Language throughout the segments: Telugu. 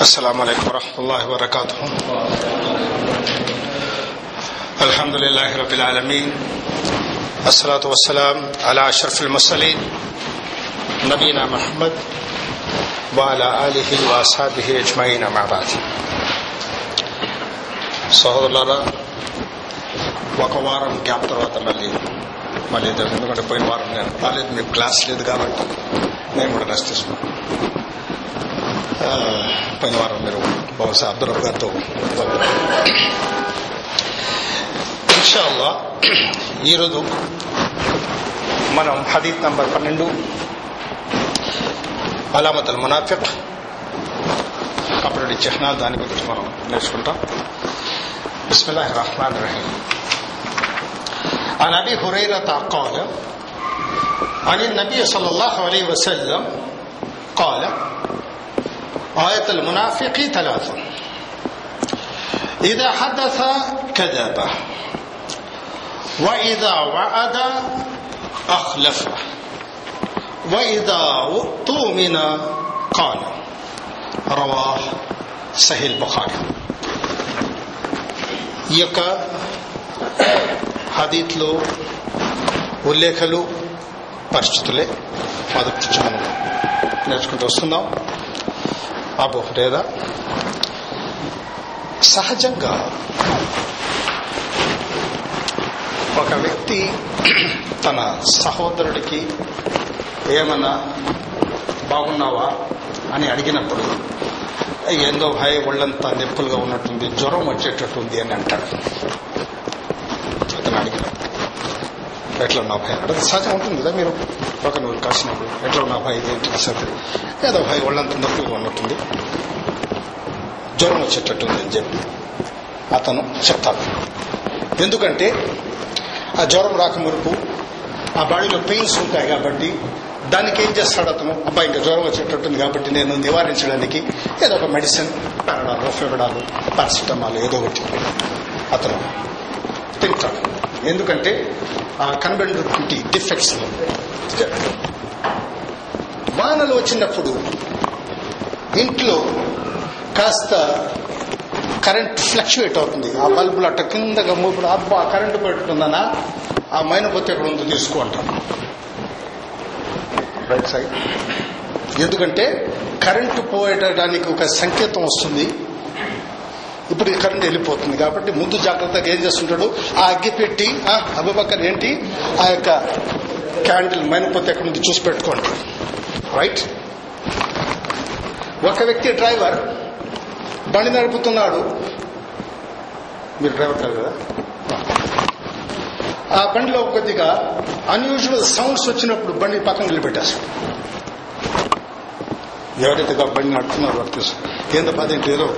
السلام عليكم ورحمة الله وبركاته الحمد لله رب العالمين الصلاة والسلام على أشرف المرسلين نبينا محمد وعلى آله وأصحابه أجمعين مع بعد సహోదరులారా ఒక వారం గ్యాప్ తర్వాత మళ్ళీ మళ్ళీ ఇద్దరు ఎందుకంటే పోయిన వారం నేను రాలేదు మీకు క్లాస్ లేదు కాబట్టి నేను కూడా రెస్ట్ తీసుకున్నాను ఆ, పోయిన వారం మీరు బహుశా అబ్దుల్ రబ్ గారితో ఇన్షాల్లా ఈరోజు మనం హదీత్ నంబర్ పన్నెండు అలామతుల్ మునాఫిక్ అప్పుడు చిహ్నాలు దాని గురించి మనం నేర్చుకుంటాం بسم الله الرحمن الرحيم عن ابي هريره قال عن النبي صلى الله عليه وسلم قال آية المنافق ثلاث إذا حدث كذب وإذا وعد أخلف وإذا اؤتمن قال رواه صحيح البخاري ఈ యొక్క హదీత్లో ఉల్లేఖలు పరిస్థితులే మొదటి నుంచి మనం నేర్చుకుంటూ వస్తున్నాం అబు లేదా సహజంగా ఒక వ్యక్తి తన సహోదరుడికి ఏమన్నా బాగున్నావా అని అడిగినప్పుడు ఏందో భయ ఒళ్ళంతా నొప్పులుగా ఉన్నట్టుంది జ్వరం వచ్చేటట్టుంది అని అంటాడు. అతను అడిగిన ఎట్లా నా భయం అంటే సహజం ఉంటుంది కదా మీరు. పక్కన నువ్వు కలిసినప్పుడు ఎట్లా ఉన్నా భయ ఇదేంటి ఏదో భయ ఒళ్ళంత నొప్పిగా ఉన్నట్టుంది జ్వరం వచ్చేటట్టుంది అని చెప్పి అతను చెప్తాడు. ఎందుకంటే ఆ జ్వరం రాక మురుపు ఆ బాడీలో పెయిన్స్ ఉంటాయి కాబట్టి దానికి ఏం చేస్తాడు అతను? అబ్బాయి ఇంకా జ్వరం వచ్చేటట్టుంది కాబట్టి నేను నివారించడానికి ఏదో ఒక మెడిసిన్ పెరడాలు ఫెబడాలు పారాసిటమాల్ ఏదో ఒకటి అతను తింటాడు. ఎందుకంటే ఆ కనబడినటువంటి డిఫెక్ట్స్ వానలు వచ్చినప్పుడు ఇంట్లో కాస్త కరెంట్ ఫ్లక్చువేట్ అవుతుంది. ఆ బల్బులు అట్ట కిందగా మూపుడు అబ్బా కరెంటు పెట్టుకుందనా? ఆ మైన ఎక్కడ ఉందో తీసుకుంటాను రైట్ సైడ్ ఎందుకంటే కరెంటు పోయేటడానికి ఒక సంకేతం వస్తుంది. ఇప్పుడు ఇక్కడ కరెంట్ వెళ్ళిపోతుంది. కాబట్టి ముందు జాగ్రత్తగా ఏం చేస్తుంటాడు? ఆ అగ్గి పెట్టి ఆ అబుబక్కర్ ఏంటి? ఆ యొక్క క్యాండిల్ మైనపోతే ఎక్కడి నుంచి చూసి పెట్టుకోండి. రైట్ ఒక వ్యక్తి డ్రైవర్ బండి నడుపుతున్నాడు. మీరు డ్రైవర్ కాదు కదా? ఆ బండిలో కొద్దిగా అన్యూజువల్ సౌండ్స్ వచ్చినప్పుడు బండి పక్కన నిలబెట్టేస్తాడు. ఎవరైతే బండి నడుపుతున్నారో తెలుసు. ఏందో పదేంటి ఏదో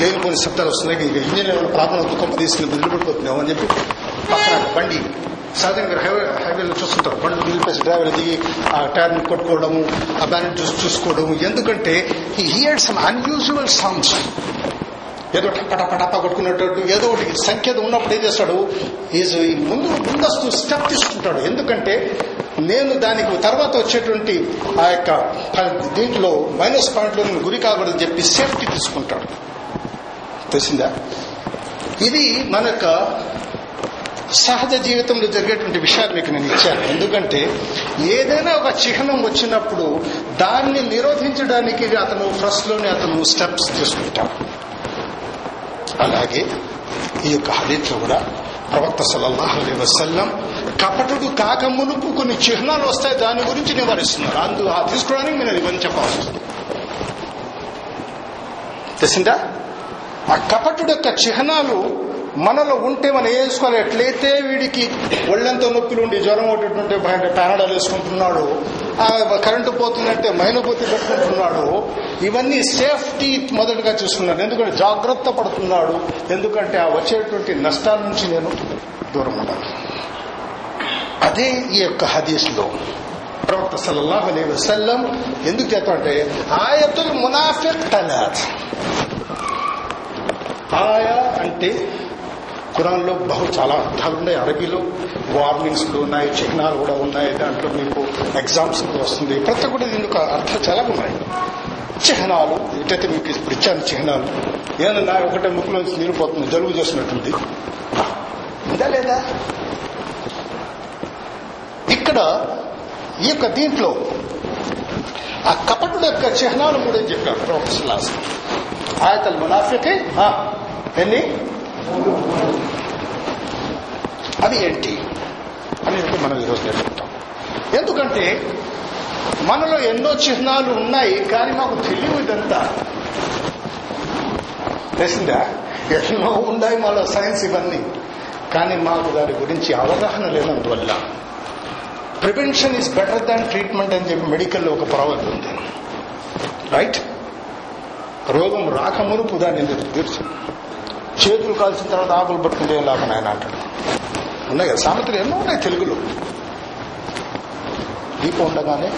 లేని శబ్దాలు వస్తున్నాయి. ఇక ఇంజిన్ ఏమైనా ప్రాబ్లం దుఃఖం తీసుకుని నిలబడిపోతున్నావు అని చెప్పి పక్కన బండి సహజంగా హైవే హైవేలో చూస్తుంటారు బండ్లు నిలిపేసి డ్రైవర్ దిగి ఆ టైర్ని కొట్టుకోవడము ఆ బ్యాలెన్స్ చూసి చూసుకోవడము. ఎందుకంటే ఈ హియర్ సమ్ అన్యూజువల్ సాంగ్స్ ఏదో టపటపటప కొట్టుకునేటట్టు ఏదో ఒకటి సంఖ్యత ఉన్నప్పుడు ఏం చేస్తాడు? ఈజ్ ముందు ముందస్తు స్టెప్ తీసుకుంటాడు. ఎందుకంటే నేను దానికి తర్వాత వచ్చేటువంటి ఆ యొక్క దీంట్లో మైనస్ పాయింట్లో నేను గురి కాకూడదని చెప్పి సేఫ్టీ తీసుకుంటాడు. తెలిసిందా ఇది మన యొక్క సహజ జీవితంలో జరిగేటువంటి విషయాలు మీకు నేను ఇచ్చాను. ఎందుకంటే ఏదైనా ఒక చిహ్నం వచ్చినప్పుడు దాన్ని నిరోధించడానికి అతను ఫస్ట్లోనే అతను స్టెప్స్ తీసుకుంటాడు. అలాగే ఈ యొక్క హదీత్లో కూడా ప్రవక్త సల్లల్లాహు అలైహి వసల్లం కపటుడు కాక మునుపు కొన్ని చిహ్నాలు వస్తాయి దాని గురించి నివారిస్తున్నారు. అందు ఆ తీసుకోవడానికి నేను ఇవన్నీ చెప్పాల్సి వస్తుంది. తెలిసిందా? ఆ కపటుడు యొక్క చిహ్నాలు మనలో ఉంటే మనం వేసుకోవాలి ఎట్లయితే వీడికి ఒళ్ళంతా నొప్పులు ఉండి జ్వరం ఒకటి బయట ప్యానడాలు వేసుకుంటున్నాడు కరెంటు పోతుందంటే మైనపోతి పెట్టుకుంటున్నాడు ఇవన్నీ సేఫ్టీ మొదటగా చూసుకున్నాడు. ఎందుకంటే జాగ్రత్త పడుతున్నాడు. ఎందుకంటే ఆ వచ్చేటువంటి నష్టాల నుంచి నేను దూరం ఉండాలి. అదే ఈ యొక్క హదీస్లో ప్రవక్త సల్లల్లాహు అలీ వసల్లం ఎందుకు చెప్తాంటే ఆయతుల్ మునాఫిక్ తలాత్. ఆయా అంటే ఖురాన్లో బహు చాలా అర్థాలు ఉన్నాయి. అరబీలో వార్నింగ్స్లు ఉన్నాయి చిహ్నాలు కూడా ఉన్నాయి. దాంట్లో మీకు ఎగ్జామ్స్ వస్తుంది. ప్రతి ఒక్కటి దీనికి అర్థం చాలా ఉన్నాయి. చిహ్నాలు ఏంటైతే మీకు ఇప్పుడు ఇచ్చాను చిహ్నాలు ఏమన్నా ఒకటే ముక్కులో నీరు పోతుంది జలుబు చేసినట్టుంది ఉందా లేదా? ఇక్కడ ఈ యొక్క దీంట్లో ఆ కపటుడు యొక్క చిహ్నాలు కూడా చెప్పారు. ప్రొఫెసర్ లాస్ ఆయతల్ మునాఫికి ఎన్ని? అది ఏంటి? అనేది మనం ఈరోజు నేర్చుకుంటాం ఎందుకంటే మనలో ఎన్నో చిహ్నాలు ఉన్నాయి కానీ మాకు తెలియదు ఇదంతా. తెలిసిందా? ఎన్నో ఉన్నాయి మాలో సైన్స్ ఇవన్నీ. కానీ మాకు దాని గురించి అవగాహన లేనందువల్ల prevention is better than treatment అని చెప్పి మెడికల్లో ఒక ప్రవర్ ఉంది. రైట్? రోగం రాకమునుపు దాన్ని ఎందుకు తీర్చు? చేతులు కాల్చిన తర్వాత ఆకులు పట్టుకుంటే ఏం లాభం ఆయన అంటాడు. ఉన్నాయి కదా సామెతలు ఎన్నో ఉన్నాయి తెలుగులో. దీపం ఉండగానే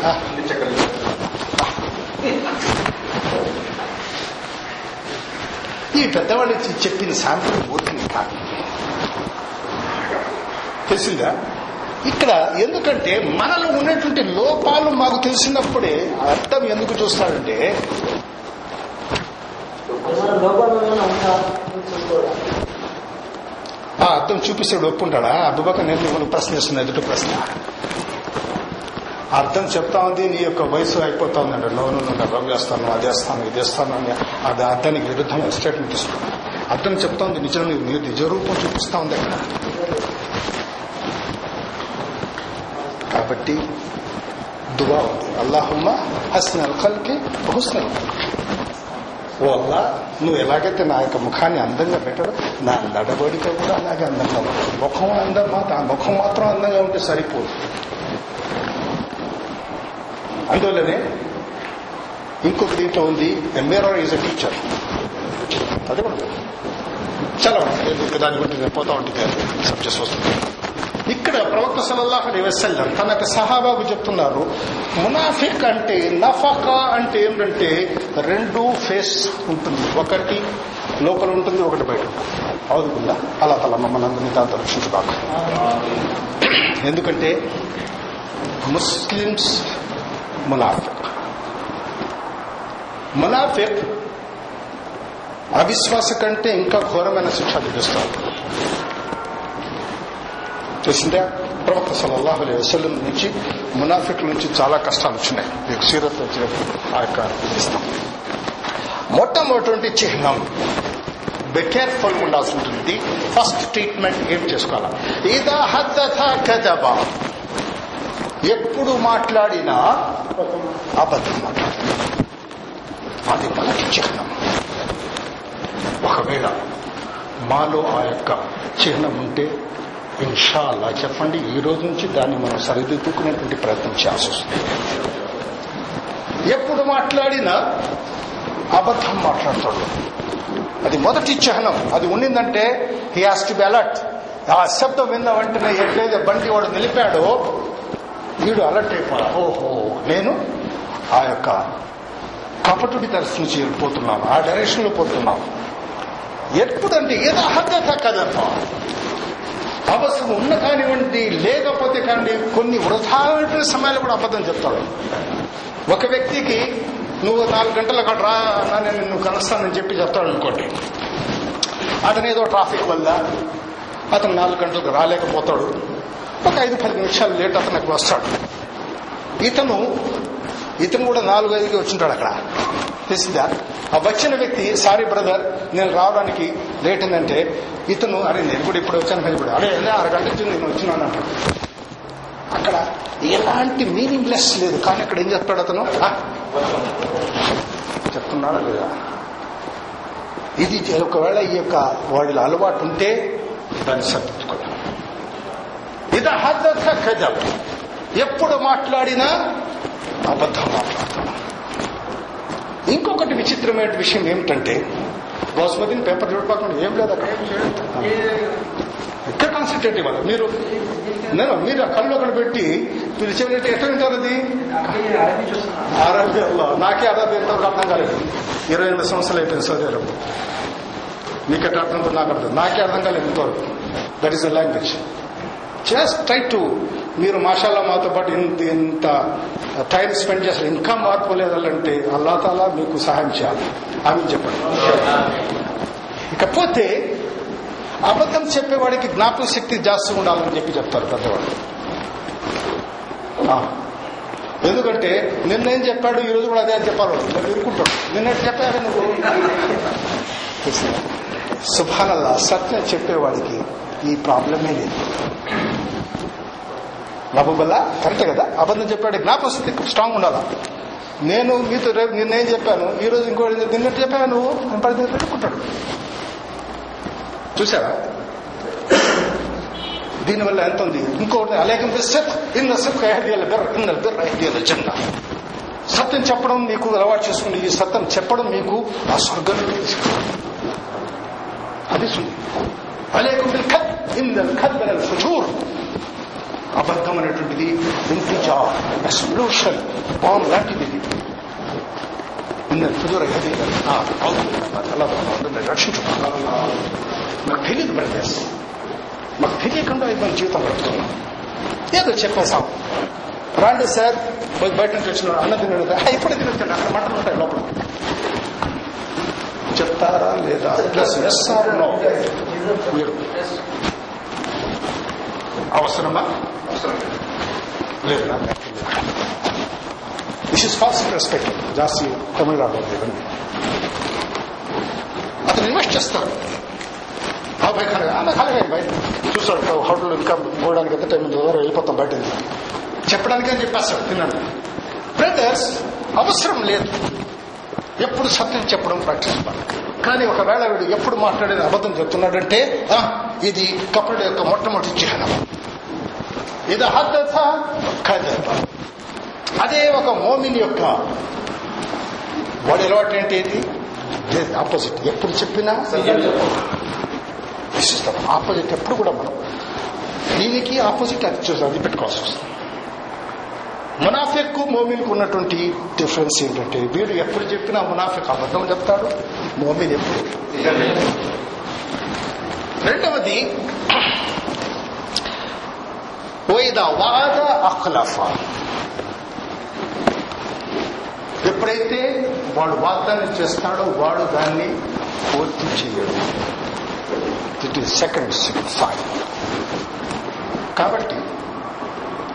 ఈ పెద్దవాళ్ళు చెప్పిన సామెతలు ఊరికింది కాదు. తెలిసిందా? ఇక్కడ ఎందుకంటే మనలో ఉన్నటువంటి లోపాలు మాకు తెలిసినప్పుడే అర్థం ఎందుకు చూస్తాడంటే ఆ అర్థం చూపిస్తాడు ఒప్పుంటాడా అబ్బుబక్క నేను మిమ్మల్ని ప్రశ్నిస్తున్నా ఎదుటి ప్రశ్న. అర్థం చెప్తా ఉంది నీ యొక్క వయసు అయిపోతా ఉందండి లోను రంగేస్తాను చేస్తాను అది చేస్తాను అని అది అర్థానికి విరుద్ధమైన స్టేట్మెంట్ ఇస్తున్నాను అర్థం చెప్తా ఉంది నిజం నీ నిజ రూపం చూపిస్తా ఉంది అక్కడ. కాబట్టి దువా ఉంది. అల్లాహమ్మ హస్నల్ కల్కి హుస్నల్. కల్కి ఓ అల్లా నువ్వు ఎలాగైతే నా యొక్క ముఖాన్ని అందంగా పెట్టాడు నా నడవడిక కూడా అలాగే అందంగా ఉంటుంది. ముఖం అందం మాత్రం ఆ ముఖం మాత్రం అందంగా ఉంటే సరిపోదు. అందువల్లనే ఇంకొక దీంట్లో ఉంది ఎంబీఆర్ ఈజ్ అ టీచర్ అది కూడా. చాలా దాని గురించి నేను పోతా ఉంటుంది సబ్జెక్ట్స్ వస్తుంది. ఇక్కడ ప్రవక్త సలల్లాహు అలీ వసల్లం తన యొక్క చెప్తున్నారు మునాఫిక్ అంటే నఫకా అంటే ఏంటంటే రెండు ఫేస్ ఉంటుంది. ఒకటి లోపల ఉంటుంది ఒకటి బయట. ఉంటుంది అవుతుందా అలా తల మమ్మల్ని అందరినీ దాంతో రక్షించుకోక ఎందుకంటే ముస్లిమ్స్ మునాఫిక్. మునాఫిక్ అవిశ్వాస కంటే ఇంకా ఘోరమైన శిక్ష విధిస్తారు. తెలిసిందే ప్రవక్త సల్లల్లాహు అలైహి వసలం నుంచి మునాఫిక్ నుంచి చాలా కష్టాలు వచ్చినాయి. మీకు సీరత్ వచ్చినప్పుడు ఆ యొక్క ఇస్తాం. మొట్టమొదటి చిహ్నం బి కేర్ఫుల్ ఉండాల్సి ఉంటుంది. ఫస్ట్ ట్రీట్మెంట్ ఏం చేసుకోవాలా? ఇదా హద్దథ కదబా. ఎప్పుడు మాట్లాడినా అబద్ధం మాట్లాడుతుంది అది మనకి చిహ్నం. ఒకవేళ మాలో ఆ యొక్క చిహ్నం ఉంటే ఇన్షాల్లా చెప్పండి ఈ రోజు నుంచి దాన్ని మనం సరిదిద్దుకునేటువంటి ప్రయత్నం చేయాల్సి వస్తుంది. ఎప్పుడు మాట్లాడినా అబద్ధం మాట్లాడతాడు. అది మొదటి చిహ్నం. అది ఉండిందంటే he has to be alert ఆ శబ్దం విన్న వెంటనే ఎట్లయితే బండి వాడు నిలిపాడో వీడు అలర్ట్ అయిపోయా ఓహో నేను ఆ యొక్క కపటుడి తరఫు నుంచి ఆ డైరెక్షన్లో పోతున్నాను. ఎప్పుడంటే ఏదో హద్దత కదప్ప అవసరం ఉన్న కానివ్వండి లేకపోతే కానీ కొన్ని వృధామైన సమయాలు కూడా అబద్ధం చెప్తాడు. ఒక వ్యక్తికి నువ్వు నాలుగు గంటలు అక్కడ రా అన్నా నేను నిన్ను కలుస్తానని చెప్పి చెప్తాడు అనుకోండి. అతను ఏదో ట్రాఫిక్ వల్ల అతను నాలుగు గంటలకు రాలేకపోతాడు. ఒక ఐదు పది నిమిషాలు లేట్ అతనికి వస్తాడు. ఇతను ఇతను కూడా నాలుగు ఐదుకి వచ్చింటాడు అక్కడ. తెలిసిందా ఆ వచ్చిన వ్యక్తి సారీ బ్రదర్ నేను రావడానికి లేట్ అయిందంటే ఇతను అరే నేను కూడా ఇప్పుడు వచ్చాను కదా ఇప్పుడు అరే అరగంట నుంచి నేను వచ్చినాను అంటాడు అక్కడ ఎలాంటి మీనింగ్ లెస్ లేదు. కానీ అక్కడ ఏం చెప్తాడు అతను? చెప్తున్నాడా లేదా? ఇది ఒకవేళ ఈ యొక్క వాడిలో అలవాటు ఉంటే దాన్ని సర్దిద్దుకోవడం ఇది హద్ద కజబ్ ఎప్పుడు మాట్లాడినా అబద్ధం మాట్లాడతాం. ఇంకొకటి విచిత్రమైన విషయం ఏమిటంటే బాస్మతిని పేపర్ చూడకుండా ఏం లేదు అక్కడ. ఎక్కడ కాన్సన్ట్రేట్ ఇవ్వాలి. మీరు నేను మీరు కళ్ళు అక్కడ పెట్టి మీరు చెప్పినట్టు ఎట్లా వింటారు అది అరబియాలో నాకే అరబీ ఎంతవరకు అర్థం కాలేదు. ఇరవై ఎనిమిది సంవత్సరాలు అయిపోయింది సౌదీ అరబ్ మీకు ఎట్లా అర్థం నాకు అర్థం నాకే అర్థం కాలేదు ఇంతవరకు. That is the language just try to మీరు మాషాల్లా మాతో పాటు ఇంత ఇంత టైం స్పెండ్ చేస్తారు. ఇంకా మార్పు లేదంటే అల్లా తాలా మీకు సహాయం చేయాలి. ఆమె చెప్పండి. ఇకపోతే అబద్ధం చెప్పేవాడికి జ్ఞాపక శక్తి జాస్తి ఉండాలని చెప్పి చెప్తారు పెద్దవాడు ఎందుకంటే నిన్నేం చెప్పాడు? ఈ రోజు కూడా అదే చెప్పాలి. వాడు. నిన్న చెప్పాడు నువ్వు. సుభానల్లా సత్యం చెప్పేవాడికి ఈ ప్రాబ్లమే లేదు. మహబూబల్లా కరెక్టే కదా? అబద్ధం చెప్పాడు జ్ఞాపక వస్తుంది. స్ట్రాంగ్ ఉండాలా? నేను మీతో రేపు నిన్నేం చెప్పాను? ఈ రోజు ఇంకో నిన్నట్టు చెప్పాను నువ్వు? అని పెట్టుకుంటాడు. చూసారా దీనివల్ల ఎంత ఉంది? ఇంకోటి అలేకం బిస్సత్ ఇన్న సిఫ్ ఐడియాల బెర్ ఇన్న జన్న సత్యం చెప్పడం మీకు అలవాటు చేసుకుని ఈ సత్యం చెప్పడం మీకు ఆ స్వర్గం అది సుంది అలేకం బిల్ ఖత్ ఖత్ ఫుజూర్ అబద్ధం అనేటువంటిది ఇంటిజా ఎక్స్ప్లోషన్ బాంబ్ లాంటిది ఇది అది అలా రక్షించు. నాకు తెలియదు బ్రదర్స్ మాకు తెలియకుండా ఇబ్బంది జీవితం గడుపుతున్నాం. ఏదో చెప్పేసాం రాండి సార్ పోయి బయట నుంచి వచ్చిన అన్న తినడు ఇప్పుడు తినొచ్చాడు అక్కడ మంటలు ఉంటాయి లోపల. చెప్తారా లేదా? అవసరమా? అవసరం లేదు దిస్ ఇస్ ఫాల్స్ రెస్పెక్ట్ జాస్తి తమిళనాడు ఇవన్నీ అతను ఇన్వెస్ట్ చేస్తాడు ఖాళీ ఖాళీగా బయట చూస్తాడు హోటల్ ఇంకా పోవడానికి ఎంత టైం ఉందో వెళ్ళిపోతాం బయట చెప్పడానికి అని చెప్పేస్తాడు తిన్నాను బ్రదర్స్ అవసరం లేదు. ఎప్పుడు సత్యం చెప్పడం ప్రాక్టీస్ కానీ ఒకవేళ వీడు ఎప్పుడు మాట్లాడేది అబద్ధం చెప్తున్నాడంటే ఇది కపడ యొక్క మొట్టమొదటి చిహ్నం ఇది హద్దత కదత అదే ఒక మోమిన్ యొక్క వాడి అలవాటు ఏంటి ఆపోజిట్ ఎప్పుడు చెప్పినా విశిష్టం ఆపోజిట్ ఎప్పుడు కూడా మనం దీనికి ఆపోజిట్ అది చూసి అది పెట్టుకోవాల్సి వస్తుంది మునాఫిక్ మోమిన్కు ఉన్నటువంటి డిఫరెన్స్ ఏంటంటే వీడు ఎప్పుడు చెప్పినా మునాఫిక్ అబద్ధం చెప్తాడు మోమిన్ ఎప్పుడు రెండవది వైద వాద అఖ్లఫ ఎప్పుడైతే వాడు వాగ్దానం చేస్తాడో వాడు దాన్ని పూర్తి చేయడు. ఇట్ ఈస్ సెకండ్ ఫైవ్ కాబట్టి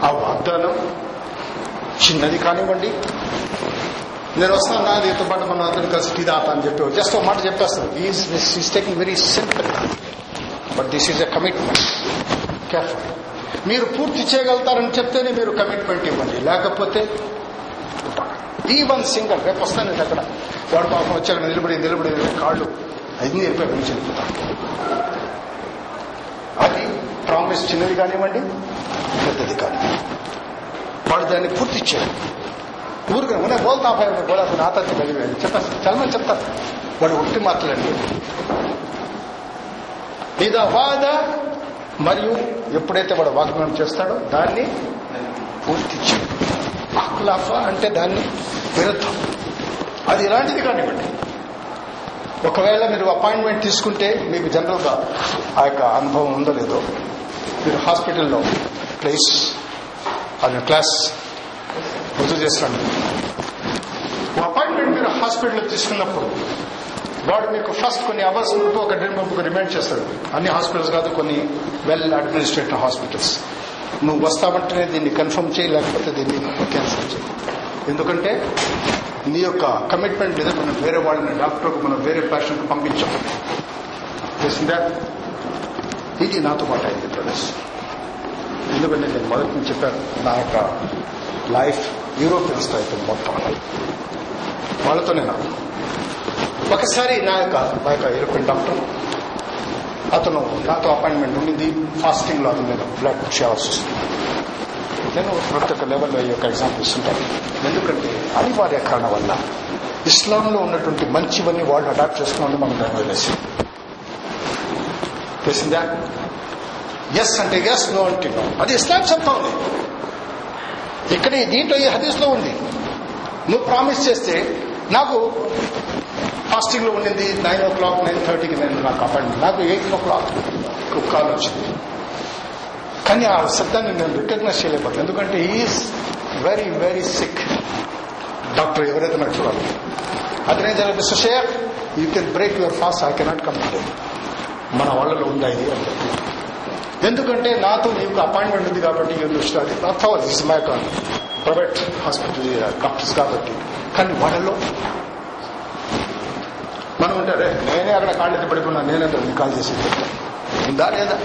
ఆ వాగ్దానం చిన్నది కానివ్వండి. నేను వస్తాను నా దీంతో పాటు మనం అతను కలిసి టీ దాతా అని చెప్పి జస్ట్ ఒక మాట చెప్పేస్తాను. Is taking very simple but this is a commitment careful మీరు పూర్తి చేయగలుగుతారని చెప్తేనే మీరు కమిట్మెంట్ ఇవ్వండి. లేకపోతే ఈ వన్ సింగల్ రేపు వస్తాను నేను అక్కడ. వాడు పాపం వచ్చాక నిలబడి నిలబడి కాళ్ళు అన్ని నిలిపి నుంచి అది ప్రామిస్ చిన్నది కానివ్వండి పెద్దది కానివ్వండి. వాడు దాన్ని పూర్తి చేయాలి ఊరికి ఉన్నా బోల్తా భయం కూడా నాతో కలిగి చెప్పేస్తారు చలమని చెప్తారు వాడు ఒట్టి మాట్లాడండి ఇదా వాద మరియు ఎప్పుడైతే వాడు వాగ్దానం చేస్తాడో దాన్ని పూర్తి చేయాలి అంటే దాన్ని విరుద్ధం. అది ఎలాంటిది కానివ్వండి. ఒకవేళ మీరు అపాయింట్మెంట్ తీసుకుంటే మీకు జనరల్గా ఆ యొక్క అనుభవం ఉందో లేదో మీరు హాస్పిటల్లో ప్లేస్ అది క్లాస్ గుర్తు చేస్తాను. అపాయింట్మెంట్ మీరు హాస్పిటల్లో తీసుకున్నప్పుడు వాడు మీకు ఫస్ట్ కొన్ని అవర్స్ ముందు ఒక మీకు రిమైండ్ చేస్తాడు. అన్ని హాస్పిటల్స్ కాదు కొన్ని వెల్ అడ్మినిస్ట్రేటివ్ హాస్పిటల్స్. నువ్వు వస్తావంటేనే దీన్ని కన్ఫర్మ్ చేయి లేకపోతే దీన్ని క్యాన్సిల్ చేయి. ఎందుకంటే నీ యొక్క కమిట్మెంట్ మీద మనం వేరే వాళ్ళని డాక్టర్కు మనం వేరే పేషెంట్కు పంపించాం. తెలిసిందా ఇది నాతో పాటు అయింది బ్రదర్స్ ఎందుకంటే నేను మొదటి నుంచి చెప్పాను నా యొక్క లైఫ్ యూరోపియన్స్తో అయిపోయింది మొత్తం. వాళ్ళతో నేను ఒకసారి నా యొక్క మా యొక్క యూరోపియన్ డాక్టర్. అతను నాతో అపాయింట్మెంట్ ఉండింది. ఫాస్టింగ్లో అతను నేను బ్లడ్ చేయాల్సి వస్తుంది. నేను ప్రతి ఒక్క లెవెల్లో ఈ యొక్క ఎగ్జాంపుల్ ఇస్తుంటాను ఎందుకంటే అనివార్య కారణం వల్ల ఇస్లాంలో ఉన్నటువంటి మంచివన్నీ వాళ్ళు అడాప్ట్ చేసుకుని మనం దాన్ని వదిలేసి తెలిసిందా ఎస్ అంటే ఎస్ నో అంటే నో అది ఇస్లాం చెప్తా ఉంది. ఇక్కడ దీంట్లో ఈ హదీస్లో ఉంది. నువ్వు ప్రామిస్ చేస్తే నాకు ఫాస్టింగ్లో ఉండింది నైన్ ఓ క్లాక్ నైన్ థర్టీకి నేను నాకు అపాయింట్మెంట్ నాకు ఎయిట్ ఓ క్లాక్ కాల్ వచ్చింది. కానీ ఆ శబ్దాన్ని నేను రికగ్నైజ్ చేయలేకపోతాను ఎందుకంటే is very very sick doctor ఎవరైతే నాకు చూడాలి. అతనే జరిగింది mister you can break your fast I cannot come మన వాళ్ళలో ఉందా ఇది అంటే ఎందుకంటే నాతో నీకు అపాయింట్మెంట్ ఉంది కాబట్టి అది other is my private hospital doctors కాబట్టి. కానీ వాళ్ళలో మనం ఉంటారే నేనే అక్కడ కాళ్ళు పడిపోయినా నేనే మీకు కాల్ చేసి ఉందా లేదా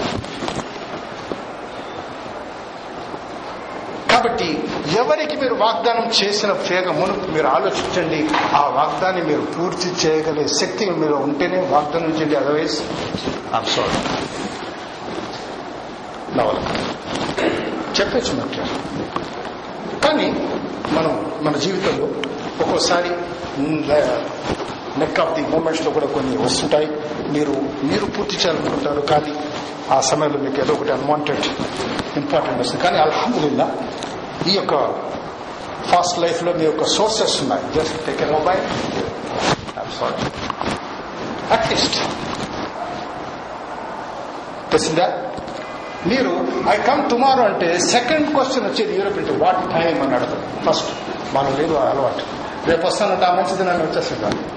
కాబట్టి ఎవరికి మీరు వాగ్దానం చేసిన ఫేగ మునుపు మీరు ఆలోచించండి ఆ వాగ్దాన్ని మీరు పూర్తి చేయగలిగే శక్తి మీరు ఉంటేనే వాగ్దానం చేయండి అదర్వైజ్ ఐమ్ సారీ నవల చెప్పచ్చు ముఖ్య కానీ మనం మన జీవితంలో ఒక్కోసారి నెక్ ఆఫ్ ది మూమెంట్స్లో కూడా కొన్ని వస్తుంటాయి. మీరు మీరు పూర్తి చేయాలనుకుంటారు కానీ ఆ సమయంలో మీకు ఏదో ఒకటి అన్వాంటెడ్ ఇంపార్టెంట్ వస్తుంది. కానీ అల్హమ్దుల్లా ఈ యొక్క ఫాస్ట్ లైఫ్లో మీ యొక్క సోర్సెస్ ఉన్నాయి. Just take a mobile sorry at least తెలిసిందా? మీరు ఐ కమ్ టుమారో అంటే సెకండ్ క్వశ్చన్ వచ్చేది యూరోప్ అంటే వాట్ టైం అని అడుగుతారు. ఫస్ట్ మనం లేదు ఆ అలవాటు. రేపు వస్తానంటే ఆ మంచిది నన్ను వచ్చేస్తుంటాను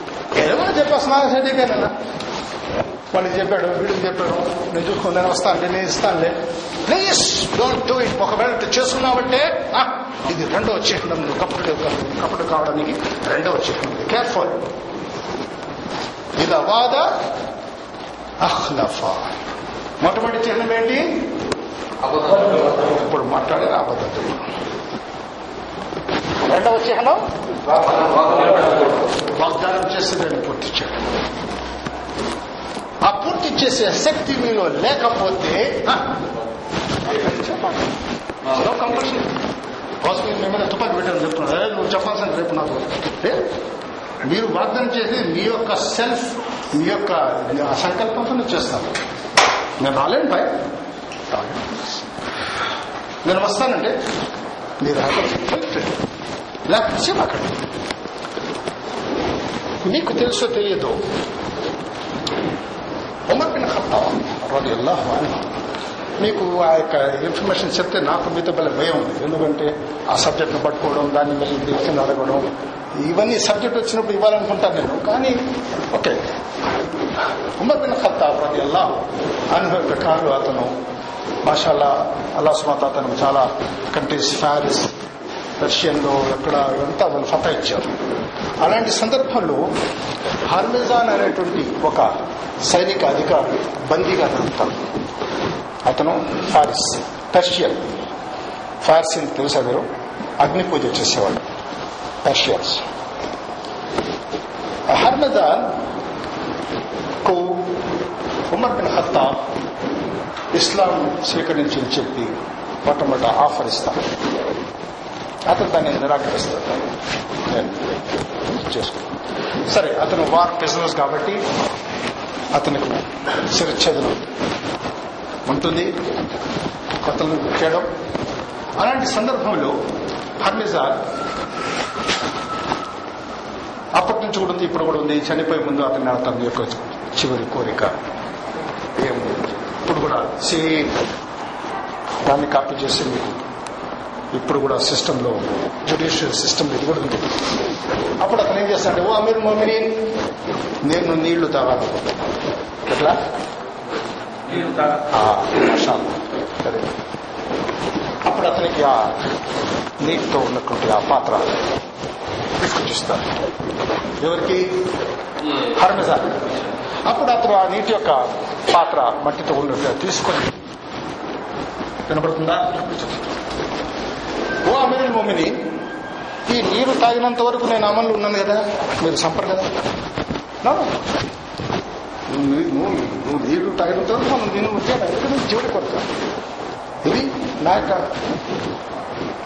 తెలియదు ఏమైనా చెప్పేస్తున్నా చదివానన్నా వాడికి చెప్పాడు వీడికి చెప్పాడు. నేను చూసుకుని నేను వస్తానులే నేను ఇస్తానులే. ప్లీజ్ డోంట్ డూ ఇట్ ఒకవేళ చేసుకున్నావంటే ఇది రెండో చిహ్నం నువ్వు కపటు కపటు కావడానికి రెండో చిహ్నం. కేర్ఫుల్ ఇది అవాద అహ్లఫా. మొట్టమొదటి చిహ్నం ఏంటి? ఇప్పుడు మాట్లాడేది అబద్ధం. రెండవ చిహ్నం? వాగ్దానం నేను పూర్తి చేయడం ఆ పూర్తి చేసే శక్తి మీలో లేకపోతే చెప్పండి. కంపల్సరీ హాస్పిటల్ మీ మీద తుపాకి పెట్టాను చెప్తున్నాడు నువ్వు చెప్పాల్సిన రేపు నాకు. మీరు వాగ్దానం చేసి మీ యొక్క సెల్ఫ్ మీ యొక్క సంకల్పంతో చేస్తాను నేను రాలేను పై నేను వస్తానంటే మీరు లేకపోతే అక్కడ మీకు తెలుసో తెలియదు ఉమర్ బిన్ ఖత్తాబ్ రలియల్లాహు అన్హు మీకు ఆ యొక్క ఇన్ఫర్మేషన్ చెప్తే నాకు మీతో భలే భయం ఉంది? ఎందుకంటే ఆ సబ్జెక్ట్ను పట్టుకోవడం దాన్ని మళ్ళీ దేశం అడగడం ఇవన్నీ సబ్జెక్ట్ వచ్చినప్పుడు ఇవ్వాలనుకుంటాను నేను. కానీ ఓకే. ఉమర్ బిన్ ఖత్తాబ్ రలియల్లాహు అన్హు ప్రకారం అతను మాషాల్లా అల్లా సుమాత అతను చాలా కంట్రీస్ ఫ్యారిస్ రష్యన్లో ఎక్కడ అంతా వాళ్ళు ఫతా ఇచ్చారు. అలాంటి సందర్భంలో హర్మిజాన్ అనేటువంటి ఒక సైనిక అధికారి బందీగా దొరుకుతాడు అతను ఫారిస్ పర్షియన్ ఫారిస్ తెలుసా మీరు? అగ్ని పూజ చేసేవాడు పర్షియన్స్. హర్మజాన్కు ఉమర్ బిన్ హత్తా ఇస్లాం స్వీకరించి చెప్పి మొట్టమొదట ఆఫర్ ఇస్తారు అతను దాన్ని నిరాకరిస్తాడు. నేను చేసుకున్నాను సరే అతను వార్ బిజినెస్ కాబట్టి అతనికి శిరచ్ఛేదనం ఉంటుంది. కొత్తలను చేయడం. అలాంటి సందర్భంలో హర్మిజార్ అప్పటి నుంచి కూడా ఉంది ఇప్పుడు కూడా ఉంది. చనిపోయే ముందు అతని అతని యొక్క చివరి కోరిక. ఏముంది ఇప్పుడు కూడా సేమ్ దాన్ని కాపీ చేసి మీకు ఇప్పుడు కూడా సిస్టంలో జ్యుడిషియల్ సిస్టమ్ ఇది కూడా ఉంది. అప్పుడు అతను ఏం చేస్తాడు ఓ అమీర్ మోమిని నేను నీళ్ళు తాగాలి. ఎట్లా? సరే. అప్పుడు అతనికి ఆ నీటితో ఉన్నటువంటి ఆ పాత్ర తీసుకొచ్చిస్తారు. ఎవరికి? హర్మిజాన్. అప్పుడు అతను ఆ నీటి యొక్క పాత్ర మట్టితో ఉన్నట్టుగా తీసుకొని వినపడుతుందా ఓ అమీరుల్ మొమిని ఈ నీరు తాగినంత వరకు నేను అమలు ఉన్నాను కదా మీరు సంపరు కదా? నువ్వు నువ్వు నీరు తాగినంత వరకు మనం నేను ఉద్యోగం చివరి కొరత ఇది నా యొక్క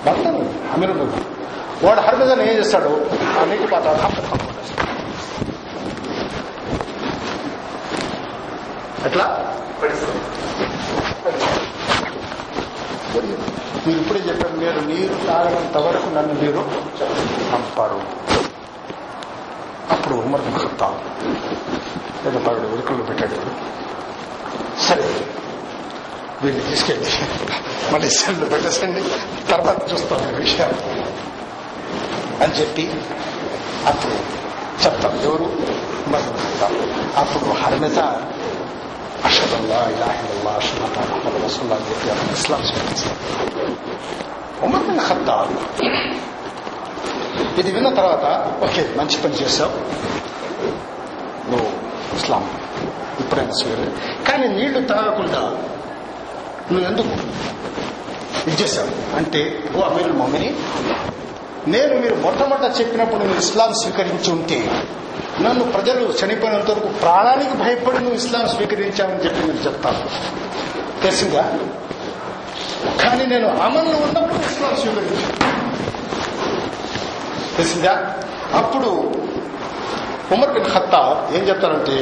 భర్తను అమీరుడు వాడు హర్మిజన్ ఏం చేస్తాడు? ఆ నీటి పాత్ర ఎట్లా? మీరు ఇప్పుడే చెప్పారు మీరు నీరు తాగనంత వరకు నన్ను మీరు చంపారు. అప్పుడు ఉమర్ బిన్ లేదా పగడు ఉరుకుల్లో పెట్టాడు సరే వీళ్ళు తీసుకెళ్ళి మళ్ళీ సెల్లు పెట్టేసండి తర్వాత చూస్తాం ఈ విషయాలు అని చెప్పి అప్పుడు చెప్తాం. ఎవరు? ఉమర్ బిన్ ఖత్తాబ్ అప్పుడు హర్మిత అషదల్లా ఇలాహిల్లా అషదల్లా మహమ్మద్ రసూల్లా అని చెప్పి అతను ఇస్లాం స్వీకరిస్తాడు ఉమర్ బిన్ ఖత్తాబ్ ఇది విన్న తర్వాత ఓకే మంచి పని చేశావు నువ్వు ఇస్లాం ఇప్పుడైనా స్వీకరి కానీ నీళ్ళు తాగకుండా నువ్వు ఎందుకు ఇది చేశావు అంటే ఓ అమీర్ మమ్మని నేను మీరు మొట్టమొదట చెప్పినప్పుడు నువ్వు ఇస్లాం స్వీకరించి ఉంటే నన్ను ప్రజలు చనిపోయినంత వరకు ప్రాణానికి భయపడి నువ్వు ఇస్లాం స్వీకరించావని చెప్పి మీరు చెప్తాను తెలిసిందా కానీ నేను అమల్లో ఉన్నప్పుడు ఇస్లాం స్వీకరించాను. తెలిసిందా అప్పుడు ఉమర్ బిన్ ఖత్తా ఏం చెప్తారంటే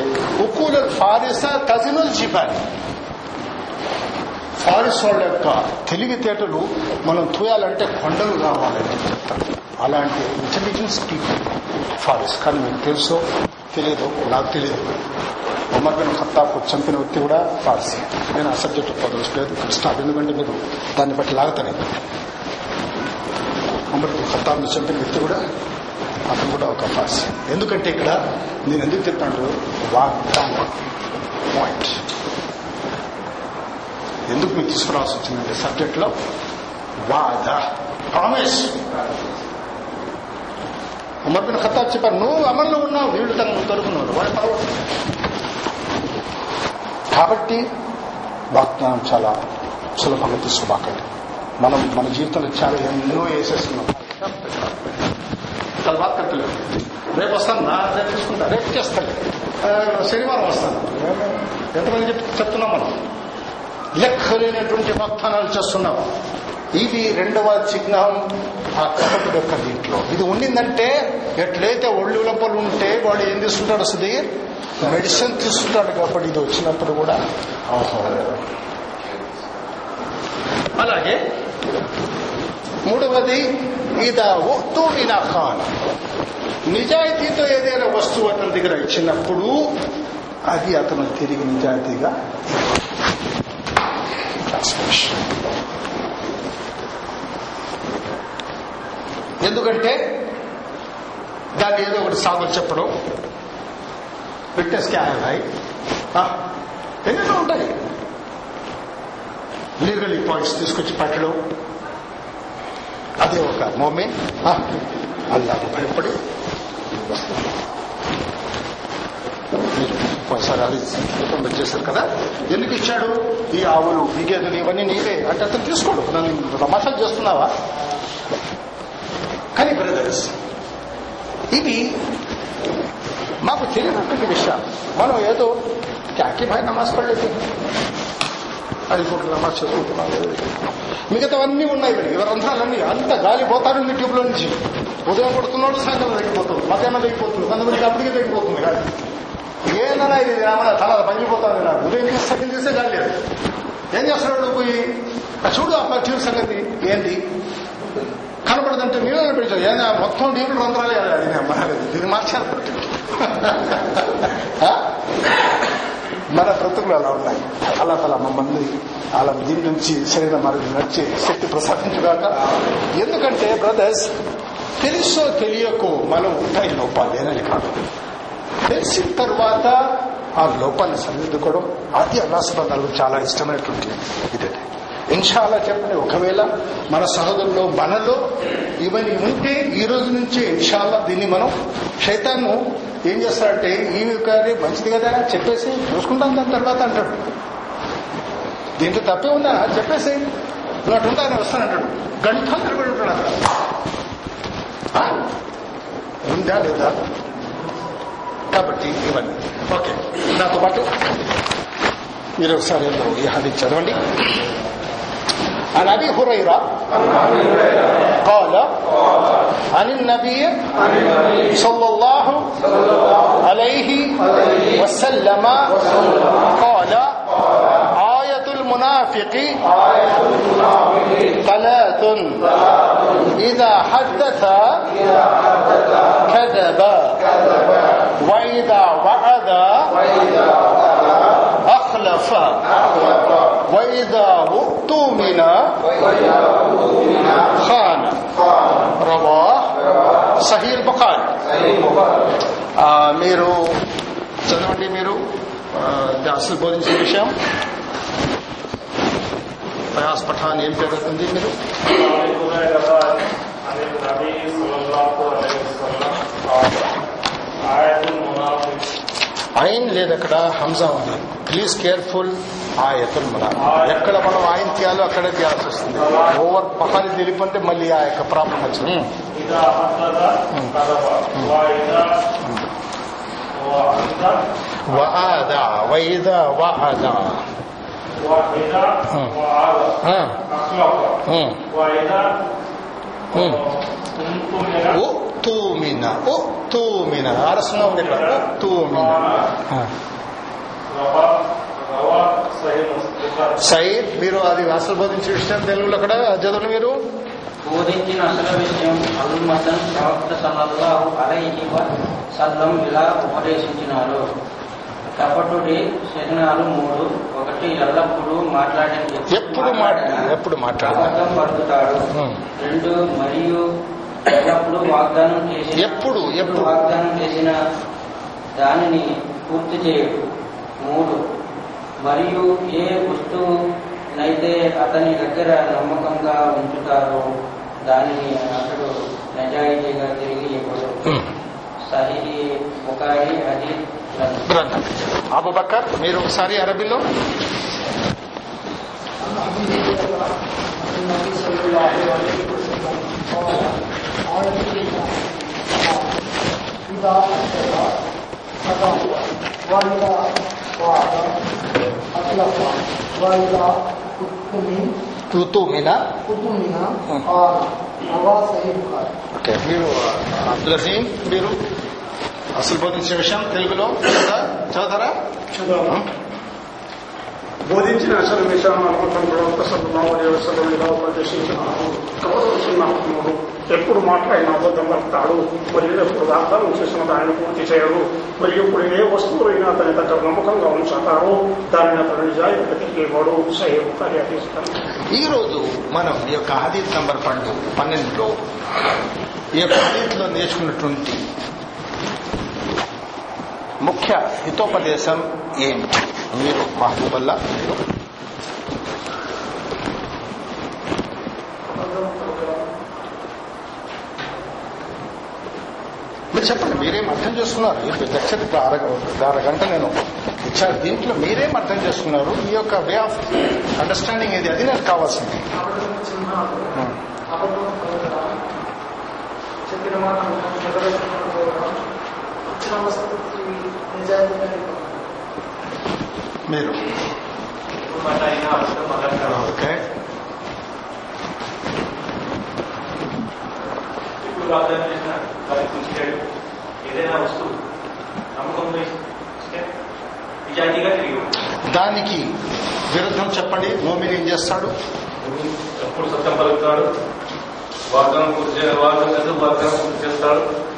ఉకూల్ ఫారిసా కజినల్ జిబాని ఫారెస్ట్ వాళ్ళ యొక్క తెలివితేటలు మనం తూయాలంటే కొండలు కావాలని చెప్తారు. అలాంటి ఇంటెలిజెన్స్ పీపుల్ ఫారెస్ట్ కానీ మీకు తెలుసో తెలియదు నాకు తెలియదు. ఉమర్ బిన్ ఖత్తాకు చంపిన వ్యక్తి కూడా ఫారిసీ నేను ఆ సబ్జెక్ట్ పదవట్లేదు స్టాప్. ఎందుకంటే మీరు దాన్ని బట్టి లాగుతానే ఉమర్ బిన్ ఖత్తాబ్ని చంపిన వ్యక్తి కూడా అతను కూడా ఒక ఫారిసీ ఎందుకంటే ఇక్కడ నేను ఎందుకు చెప్పాను వాగ్దానం. పాయింట్ ఎందుకు మీకు తీసుకురావాల్సి వచ్చిందంటే సబ్జెక్ట్లో వాద ప్రామిస్. ఉమర్ బిన్ ఖత్తాబ్ చెప్పారు నువ్వు అమల్లో ఉన్నావు వీళ్ళు తన తొలుగున్నారు వాడు పడవచ్చు కాబట్టి వాగ్దానం చాలా సులభంగా తీసుకోబాకండి. మనం మన జీవితంలో చాలా ఎన్నో వేసేస్తున్నాం. చాలా బాధ కట్టలేదు. రేపు వస్తాను నా రేపు తీసుకుంటా రేపు చేస్తాను. శనివారం వస్తాను. ఎంతమంది చెప్తున్నాం మనం? లెక్కలేనటువంటి వాగ్దానాలు చేస్తున్నాం. ఇది రెండవ చిహ్నం ఆ కపటుడు యొక్క దీంట్లో. ఇది ఉండిందంటే ఎట్లయితే ఒళ్ళు లోపల ఉంటే వాడు ఏం తీసుకుంటాడు సుధీర్ మెడిసిన్ తీసుకుంటాడు కాబట్టి ఇది వచ్చినప్పుడు కూడా. అలాగే మూడవది ఇదా ఒత్తు ఖాన్ నిజాయితీతో ఏదైనా వస్తువు అతని దగ్గర ఇచ్చినప్పుడు అది అతను తిరిగి నిజాయితీగా ట్రాన్స్ఫర్మేషన్ ఎందుకంటే దాన్ని ఏదో ఒకటి సాగులు చెప్పడం ఫిట్నెస్ క్యాన్ ఎన్నెన్నో ఉంటాయి. లీగల్ పాయింట్స్ తీసుకొచ్చి పెట్టడం. అదే ఒక మోమెంట్ అల్లాకు భయపడి. వస్తుంది ఒకసారి అది మీరు చేశారు కదా? ఎందుకు ఇచ్చాడు? ఈ ఆవులు ఈ గేదెలు ఇవన్నీ నీవే. అంటే అతను తీసుకోడు. నన్ను తమాషాలు చేస్తున్నావా? కానీ బ్రదర్స్ ఇవి మాకు తెలియనటువంటి విషయం. మనం ఏదో క్యాకి భాయ్ నమాజ్ పడలేదు. ఐదు పూటలు నమాజ్ చదువుకుంటున్నాం మిగతావన్నీ ఉన్నాయి ఇవి రంధ్రాలన్నీ అంత గాలి పోతాడు మీ ట్యూబ్లో నుంచి. ఉదయం కొడుతున్నాడు సాయంత్రం తగ్గిపోతుంది మధ్యాహ్నం తగ్గిపోతుంది కొంతమందికి అప్పటికే తగ్గిపోతుంది గాలి. ఏందన్నా ఇది రామన తల పగిలిపోతుంది నాకు. ఉదయం తీసి సగం తీస్తే కాలేదు ఏం చేస్తున్నాడు పోయి చూడు ఆ ట్యూబ్ సంగతి ఏంటి? కనపడదంటే నీళ్ళని పెంచావు ఏదైనా మొత్తం ట్యూబ్లు రంధ్రాలే అది నేను మారలేదు దీన్ని మార్చాలి. మన బ్రతుకులు అలా ఉన్నాయి. అలా తల మమ్మల్ని అలా దీని నుంచి శరీరం మరి నడిచి శక్తి ప్రసాదించుగాక. ఎందుకంటే బ్రదర్స్ తెలుసో తెలియకో మనం ఉంటాయి లోపాలు ఏనని కాదు. తెలిసిన తర్వాత ఆ లోపాన్ని సరిదిద్దుకోవడం అది అల్లాసబంధాలు చాలా ఇష్టమైనటువంటి ఇదే. ఇన్షాల్లా చెప్పండి ఒకవేళ మన సహోదరులో మనలో ఇవన్నీ ఉంటే ఈ రోజు నుంచి ఇన్షాల్లా దీన్ని మనం శైతాన్ని ఏం చేస్తాడంటే ఈ కాదు మంచిది కదా చెప్పేసి చూసుకుంటాం దాని తర్వాత అంటాడు. దీంట్లో తప్పే ఉందా? చెప్పేసి ఇలాంటి ఉందా ఉంటా వస్తానంటాడు గంటలు నిలబడి ఉంటాడు అక్కడ ఉందా లేదా? కాబట్టి ఇవన్నీ ఓకే నాతో పాటు మీరు ఒకసారి ఈ హదీ చదవండి عن ابي هريره قال عن النبي صلى الله عليه وسلم قال آية المنافق ثلاث إذا حدث كذب وإذا وعد أخلف وإذا اؤتمن خان رواه సహీల్ బుఖారి ఆ, మీరు చదవండి మీరు ఆ, ఇది అసలు బోధించిన విషయం ప్రయాస్ పఠాన్ ఏం జరుగుతుంది మీరు عن هريرة عن النبي صلى الله عليه وسلم قال آية المنافق ఆయన లేదు అక్కడ హంజా ఉంది. ప్లీజ్ కేర్ఫుల్ ఆ ఎత్తులు మన ఎక్కడ మనం ఆయన తీయాలో అక్కడే తీయాల్సి వస్తుంది. ఓవర్ పహాలి తెలిపంటే మళ్ళీ ఆ యొక్క ప్రాబ్లం వచ్చింది. వదా వైదా వదా ఓ తూమిన ఓ తూమిన అరసన ఉంది ఇక్కడ ఓ తూమిన ఆ. رواه رواه صحيح مسلم సైద్ మీరు అది అసలు బోధించే విషయం తెలుగులో అక్కడ చదవండి మీరు బోధించిన అసలు విషయం అల్మసన్ ప్రవక్త సల్లల్లాహు అలైహి సల్లం ఇలా ఉపదేశించినారు కపటుడి శరణాలు మూడు ఒకటి ఎల్లప్పుడూ మాట్లాడే ఎప్పుడు మాట్లా ఎప్పుడు మాట్లాడదా అబద్ధం పలుకుతాడు Hmm. రెండు మరియు ఎల్లప్పుడూ వాగ్దానం చేసిన ఎప్పుడు ఎప్పుడు? వాగ్దానం చేసిన దానిని పూర్తి చేయడు మూడు మరియు ఏ వస్తువునైతే అతని దగ్గర నమ్మకంగా ఉంచుతారో దానిని అతడు నిజాయితీగా తిరిగి ఇవ్వడు. సహీ అది అబుబక్కర్ మీరు ఒకసారి అరబీలో? Thank you. الله عليه وسلم قال آية إذا أحدث خطأ وإذا وعد أخلف وإذا اؤتمن తుతుమిన اؤتمن قال رواه صحيح البخاري ఓకే మీరు అబ్దుల్ అజీం మీరు అసలు బోధించిన విషయం తెలుగులో చదువుతా? చదువుతారా హ్మ్. బోధించిన అసలు విషయాన్ని అనుకుంటాం ప్రవక్త సల్లాహు వసలం ఇలా ఉపదేశించినారు గౌరవించినప్పుడు ఎప్పుడు మాట్లాడిన అబద్ధం పడతాడు మరియు ఎప్పుడు వాగ్దానం చేసిన ఆయన పూర్తి చేయడు మరియు ఇప్పుడు ఏ వస్తువులైనా అతని దగ్గర నమ్మకంగా ఉంచుతారు. దానిని అతను నిజాయితీ తిరిగేవాడు సహేబు కార్యాతీస్తాను ఈ రోజు మనం ఈ యొక్క హదీత్ నంబర్ పండు పన్నెండులో ఈ యొక్క హదీత్లో నేర్చుకున్నటువంటి ముఖ్య హితోపదేశం ఏంటి మీరు మహబూబల్లా మీరు మీరు చెప్పండి మీరేం అర్థం చేసుకున్నారు ఇప్పుడు లెక్చర్ ఇప్పుడు అర అరగంట నేను ఇచ్చాను దీంట్లో మీరేం అర్థం చేసుకున్నారు ఈ యొక్క వే ఆఫ్ అండర్స్టాండింగ్ ఏది అది నాకు కావాల్సింది చెప్పిన మీరు. ఓకే. ఇప్పుడు వాగ్దానం చేసిన వారికి చూసాడు ఏదైనా వస్తువు నమ్మకంగా ఇస్తే నిజాయితీగా తిరిగి దానికి విరుద్ధం చెప్పండి. మోమిని ఏం చేస్తాడు? ఎప్పుడు సత్యం పలుకుతాడు? వాగ్దానం పూర్తి వాగ్దానం వాగ్దానం పూర్తి చేస్తాడు.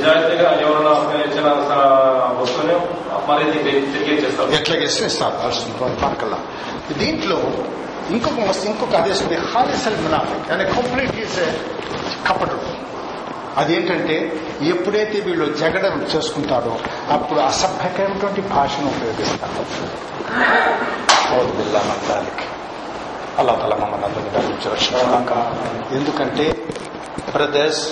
నిజాయితీగా ఎవరైనా అతను ఇచ్చిన మరి వస్తువుని మరీ తిరిగి ఎట్లా చేస్తే ఇస్తారు పక్కల. దీంట్లో ఇంకొక వస్తు ఇంకొక ఆదేశం హాలిసల్ మునాఫిక్. అనే కంప్లీట్ ఈజ్ కపటుడు. అదేంటంటే ఎప్పుడైతే వీళ్ళు జగడం చేసుకుంటారో అప్పుడు అసభ్యకరమైనటువంటి భాషను ఉపయోగిస్తారు. బిల్లా అల్లా తల మమ్మల్ని అందరినీ ఎందుకంటే బ్రదర్స్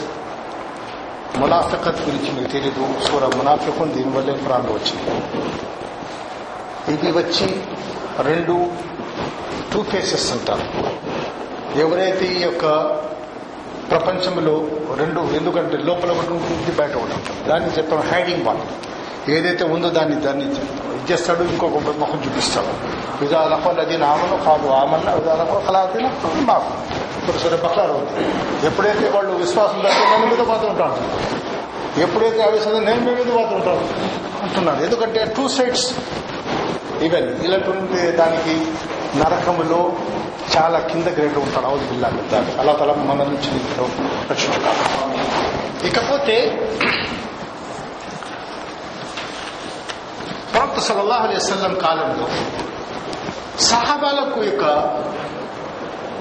మునాఫికత్ గురించి మీకు తెలీదు. సూర మునాఫికం దీనివల్లే ప్రాణం వచ్చింది. ఇది వచ్చి రెండు టూ ఫేసెస్ అంటారు. ఎవరైతే ఈ యొక్క ప్రపంచంలో రెండు ఎందుకంటే లోపల ఒకటి ఉంటుంది బయట ఒకటి ఉంటుంది. దాన్ని చెప్తాం హైడింగ్ వాల్ ఏదైతే ఉందో దాన్ని దాన్ని ఇది చేస్తాడు ఇంకొక ముఖం చూపిస్తాడు. ఇదా అది నామను కాదు ఆమన్న ఇదా లఫ ఖలాతిన మాకు. ఇప్పుడు సరే బక్లారు ఎప్పుడైతే వాళ్ళు విశ్వాసం తగ్గి నేను మీద పోతూ ఉంటాను ఎప్పుడైతే అవిశ్వాసం నేను మీ మీద పోతూ ఉంటాను అంటున్నాను ఎందుకంటే టూ సైడ్స్ ఈవెన్ ఇలాంటి దానికి నరకములో చాలా కింద గ్రేడ్ ఉంటాడు. అవును బిల్లా దాన్ని అలా తల మన నుంచి రక్షించుతాడు ఇకపోతే ప్రవక్త సల్లల్లాహు అలైహి కాలంలో సహాబాలకు యొక్క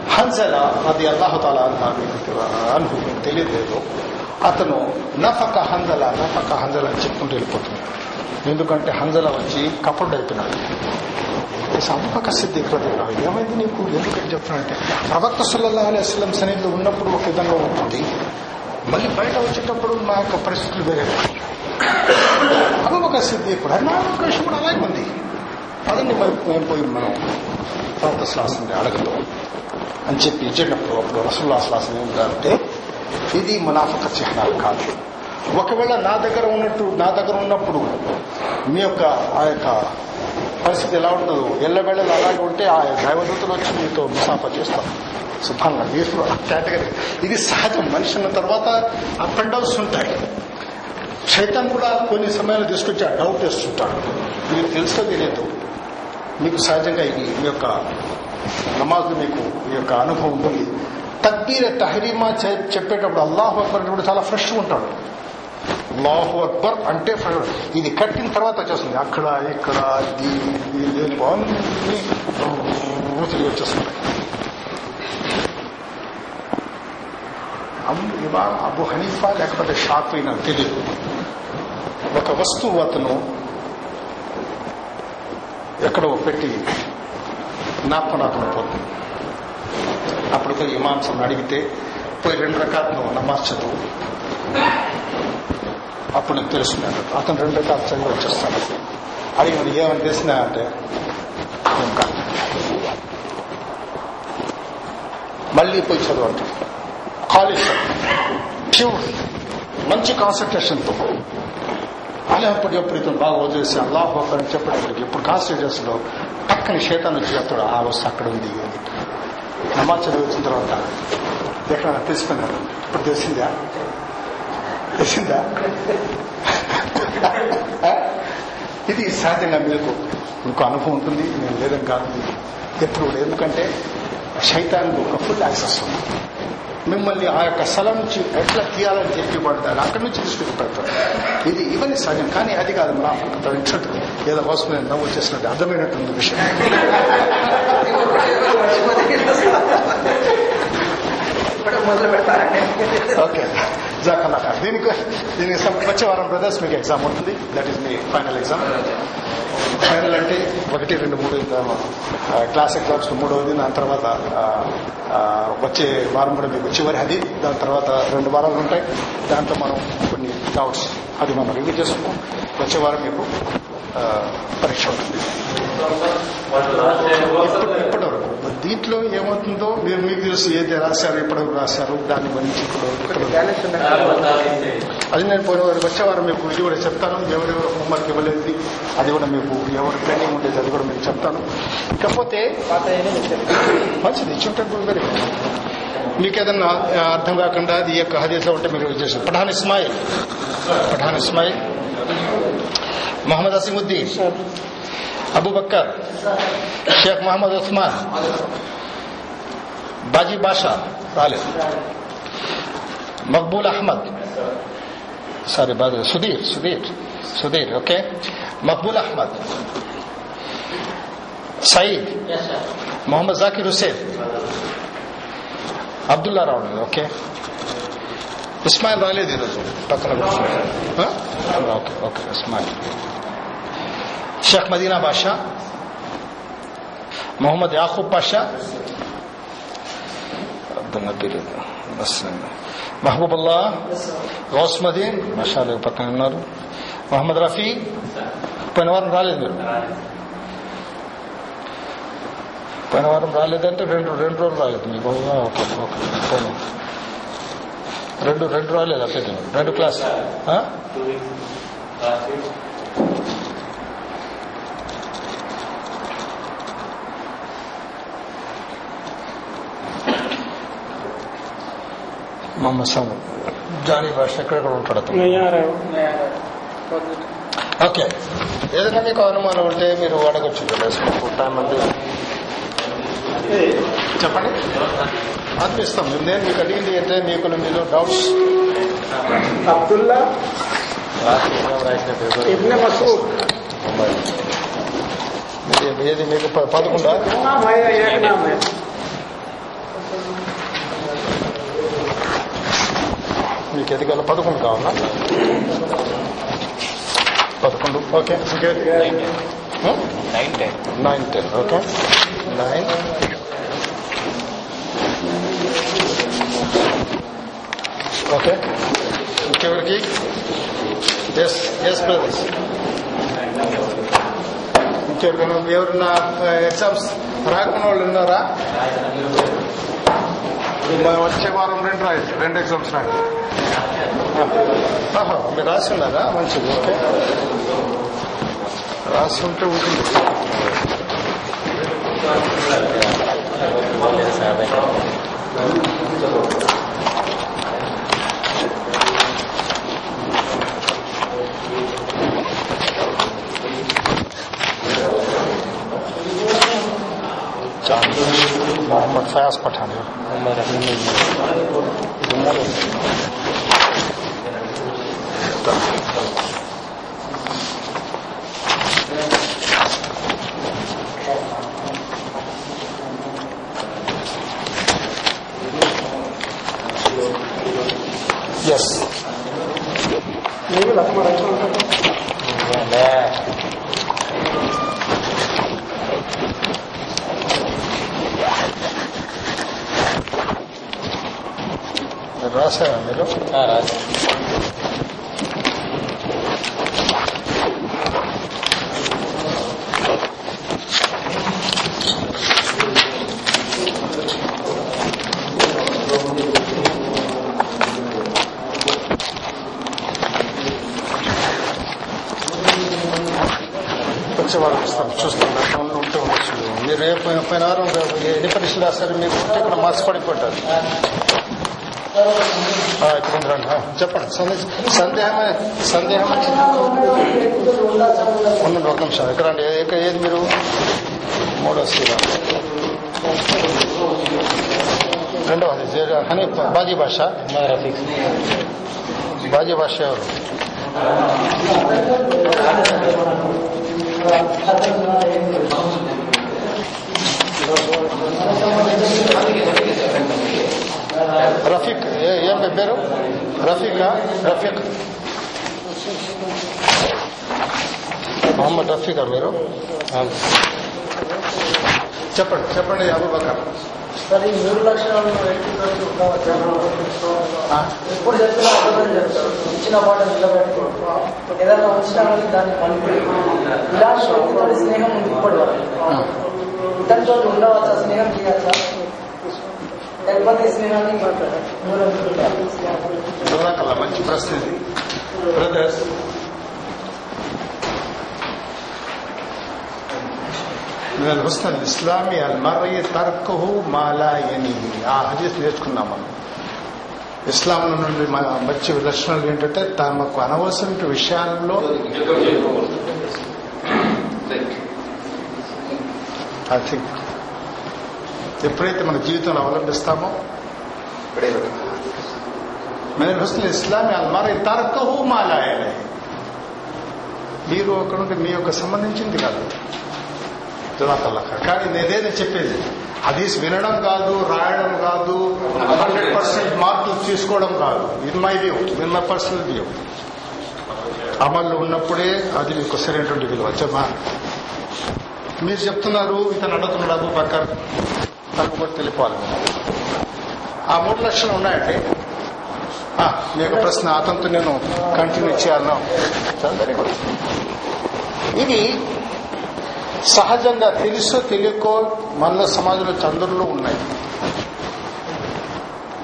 హన్జల అది అల్లాహతాల అనుభవం తెలియలేదు అతను నఫక హంజల నఫక హంజల అని చెప్పుకుంటూ వెళ్ళిపోతున్నాడు ఎందుకంటే హంజల వచ్చి కపడ్ అయిపోయినాడు. సంపక సిద్ధి రదిల్లాహు ఏమైంది నీకు? ఎందుకని చెప్తున్నానంటే ప్రవక్త సల్లల్లా అలైస్లం సన్నిధిలో ఉన్నప్పుడు ఒక విధంగా ఉంటుంది. మళ్ళీ బయట వచ్చేటప్పుడు నా యొక్క పరిస్థితులు వేరే. అబుబకర్ సిద్ధి కూడా నా అవకాశం కూడా అలాగే ఉంది. అదండి మరి మేము పోయి మనం ప్రవక్త శ్లాసని అడగదు అని చెప్పి ఇచ్చేటప్పుడు అప్పుడు రసూల్లా శ్లాసం ఏంటంటే ఇది మునాఫక చిహ్నాలు కాదు. ఒకవేళ నా దగ్గర ఉన్నట్టు నా దగ్గర ఉన్నప్పుడు మీ యొక్క ఆ యొక్క పరిస్థితి ఎలా ఉంటుందో ఎల్లవేళలు అలాగే ఉంటే ఆ దైవదూతలు వచ్చి మీతో ముసాఫా చేస్తారు. సుభంగా మీరు కేటగిరీ. ఇది సహజం. మనిషి ఉన్న తర్వాత అప్ అండ్ డౌన్స్ ఉంటాయి. చైతన్ కూడా కొన్ని సమయాలు తీసుకొచ్చి ఆ డౌట్ వేస్తుంటాడు. మీకు తెలుసో తెలియదు? మీకు సహజంగా ఇది మీ యొక్క నమాజ్ మీకు ఈ యొక్క అనుభవం ఉంటుంది తక్బీర్ తహరీమా చెప్పేటప్పుడు అల్లాహు అక్బర్ కూడా చాలా ఫ్రెష్ ఉంటాడు. అల్లాహు అక్బర్ అంటే ఇది కట్టిన తర్వాత వచ్చేస్తుంది. అక్కడ ఇక్కడ ఇది తిరిగి వచ్చేస్తుంది ఇవాళ అబు హనీఫా లేకపోతే షాఫీ నాకు తెలియదు ఒక వస్తువు అతను ఎక్కడో పెట్టి జ్ఞాపకం పోతుంది అప్పుడు పోయి ఇమాంసం అడిగితే పోయి రెండు రకాలు నమాజ్ చదువు అప్పుడు నాకు తెలుస్తున్నాడు అతను రెండు రకాలు చదివి వచ్చేస్తాడు అడిగి ఏమని తెలిసినా అంటే ఇంకా మళ్ళీ పోయి చదువు కాలేజ్ ప్యూర్ మంచి కాన్సన్ట్రేషన్తో అప్పుడు ఎప్పుడు ఇతను బాగా వదిలేసి అల్లాహ్ అక్బర్ అని చెప్పేటప్పటికి ఇప్పుడు కాన్సన్ట్రేషన్లో పక్కన శేతాన్ని చేస్తాడు. ఆ వస్తు అక్కడ ఉంది. నమాజ్ చదివించిన తర్వాత ఎక్కడ తెలిసిపోయినాడు? ఇప్పుడు తెలిసిందా? తెలిసిందా? ఇది సహజంగా మీకు మీకు అనుభవం ఉంటుంది. నేను లేదని కాదు. ఎప్పుడు ఎందుకంటే శైతానికి ఒక ఫుల్ యాక్సెస్ ఉంది. మిమ్మల్ని ఆ యొక్క స్థలం నుంచి ఎట్లా తీయాలని చెప్పి పడతారు? అక్కడి నుంచి తీసుకుని పెడతారు. ఇది ఇవన్నీ సహజం కానీ అది కాదు మన ఇంట్రెట్ ఏదో కోసం నేను నవ్వు చేసినట్టు అర్థమైనటువంటి విషయం. ఓకే. జాకల్లా ఖాన్ దీనికి దీనికి వచ్చే వారం బ్రదర్స్ మీకు ఎగ్జామ్ ఉంటుంది దట్ ఈస్ మీ ఫైనల్ ఎగ్జామ్ ఫైనల్ అంటే ఒకటి రెండు మూడు క్లాస్ ఎగ్జామ్స్ మూడవది దాని తర్వాత వచ్చే వారం కూడా మీకు చివరి అది దాని తర్వాత రెండు వారాలు ఉంటాయి దాంట్లో మనం కొన్ని డౌట్స్ అది మనం రివ్యూ చేసుకుంటాం వచ్చే వారం మీకు పరీక్ష ఉంటుంది ఇప్పుడు దీంట్లో ఏమవుతుందో మీరు మీకు తెలుసు ఏది రాశారు ఎప్పటివరకు రాశారు దాన్ని గురించి ఇప్పుడు అది నేను పోయిన వారు వచ్చే వారం మీకు ఇది కూడా చెప్తాను. ఎవరెవరు హోంవర్క్ ఇవ్వలేదు అది కూడా మీకు ఎవరు ట్రైనింగ్ ఉండేది అది కూడా మీకు చెప్తాను. ఇకపోతే మంచిది ఇచ్చుంటే వెరీ మీకు ఏదన్నా అర్థం కాకుండా అది ఈ యొక్క హదీస్లో ఉంటే మీరు చేసారు పఠాన్ ఇస్మాయిల్. పఠాన్ ఇస్మాయిల్. మొహమ్మద్ అసీముద్దీన్ అబూ బక్కర్ షేక్ మహమ్మద్ ఉస్మాన్ బాజీ బాషా రాలేదు Maqbool Ahmed sorry Baji Sudheer Sudheer Sudheer okay Maqbool Ahmed Sayeed Mohammed Zakir Hussain Abdullah Rao okay Ismail రాలేదు ఈరోజు పక్కన కూర్చున్నాడు. ఆ? ఓకే ఓకే ఇస్మాయిల్ షేక్ మదీనా బాషా మొహమ్మద్ యాకూబ్ పాషా అబ్దుల్ పేరు మహబూబుల్లా గౌస్ మదీన్ మషాలు పక్కన ఉన్నారు మొహమ్మద్ రఫీ పోయిన వారం రాలేదు మీరు పోయిన వారం రాలేదంటే రెండు రెండు రోజులు రాలేదు మీ బాబుగా ఓకే ఓకే పోను రెండు రెండు రాలేదు అట్లయితే రెండు క్లాస్ మొహమ్మద్ జానీ భాష ఎక్కడెక్కడ ఉంటాడు ఓకే. ఏదైనా మీకు అనుమానం ఉంటే మీరు అడగచ్చు టైం చెప్పండి. అనిపిస్తాం నేను మీకు అడిగింది అంటే మీకు మీరు డౌట్స్ అబ్దుల్లా ఏది మీకు పదకొండా? మీకు ఏది పదకొండు కావాలా? పదకొండు. ఓకే. ఇంకే nine ten. Nine ten okay nine okay ఇంకెవరికి ఎస్ ఎస్ బ్రదర్స్ ఇంకెవరికైనా ఎవరన్నా ఎగ్జామ్స్ రాకున్న వాళ్ళు ఉన్నారా? వచ్చే వారం రెండు రాయచ్చు. రెండు ఎగ్జామ్స్ రాయచ్చు سنا منسل محمد فیاض پٹھانا importante. సందేహమే సందేహం ఉండండి ఒక నిమిషం ఇక్కడ రండి ఏ- ఏ- ఏది మీరు మూడో శ్రీరా రెండవది జే- హనీ బాజీ భాష రఫీక్ బాజీ భాష ఎవరు రఫీక్ మీ పేరు రఫీకా రఫీక్. మొహమ్మద్ రఫీకా మీరు. చెప్పండి చెప్పండి అబూబకర్. సార్ ఈ మూడు లక్షణాలను ఎప్పుడు చెప్తున్నా అబద్ధం చెప్తారు. ఇచ్చిన మాట నిలబెట్టుకో ఏదైనా వచ్చినా కానీ దాన్ని పనిపోయి ఇలాంటి స్నేహం ఉంది ఇప్పటి వరకు. ఇతనితో ఉండవచ్చా స్నేహం చేయవచ్చా లేకపోతే ఈ స్నేహాన్ని దూరం పెట్టాలి. దూరకల్లా మంచి ప్రశ్న ఇది బ్రదర్స్ من الحسن الإسلامي المرء تركه ما لا ينيه ఆ హదీస్ నేర్చుకున్నాం మనం ఇస్లాం నుండి మన మంచి లక్షణాలు ఏంటంటే తమకు అనవసరమైన విషయాల్లో ఐ థింక్ ఎప్పుడైతే మన జీవితంలో అవలంబిస్తామో మన హుస్న ఇస్లామీ అల్మారి తరకహు మాలాయలే మీరు నుండి మీ యొక్క సంబంధించింది కాదు. కానీ నేనేదో చెప్పేది హదీస్ వినడం కాదు రాయడం కాదు హండ్రెడ్ పర్సెంట్ మార్కులు తీసుకోవడం కాదు. In my view in my personal view. అమల్లో ఉన్నప్పుడే అది మీకు సరైనటువంటి విలువ. చెప్పమా మీరు చెప్తున్నారు ఇతను అడుగుతున్నాడు అబు బకర్ తనకు కూడా తెలిపాలి. ఆ మూడు లక్షలు ఉన్నాయండి. ఆ, మీ యొక్క ప్రశ్న అతనితో నేను కంటిన్యూ చేయాలను వెరీ గుడ్ ఇది సహజంగా తెలుసో తెలియకో మనలో సమాజంలో చంద్రుల్లో ఉన్నాయి.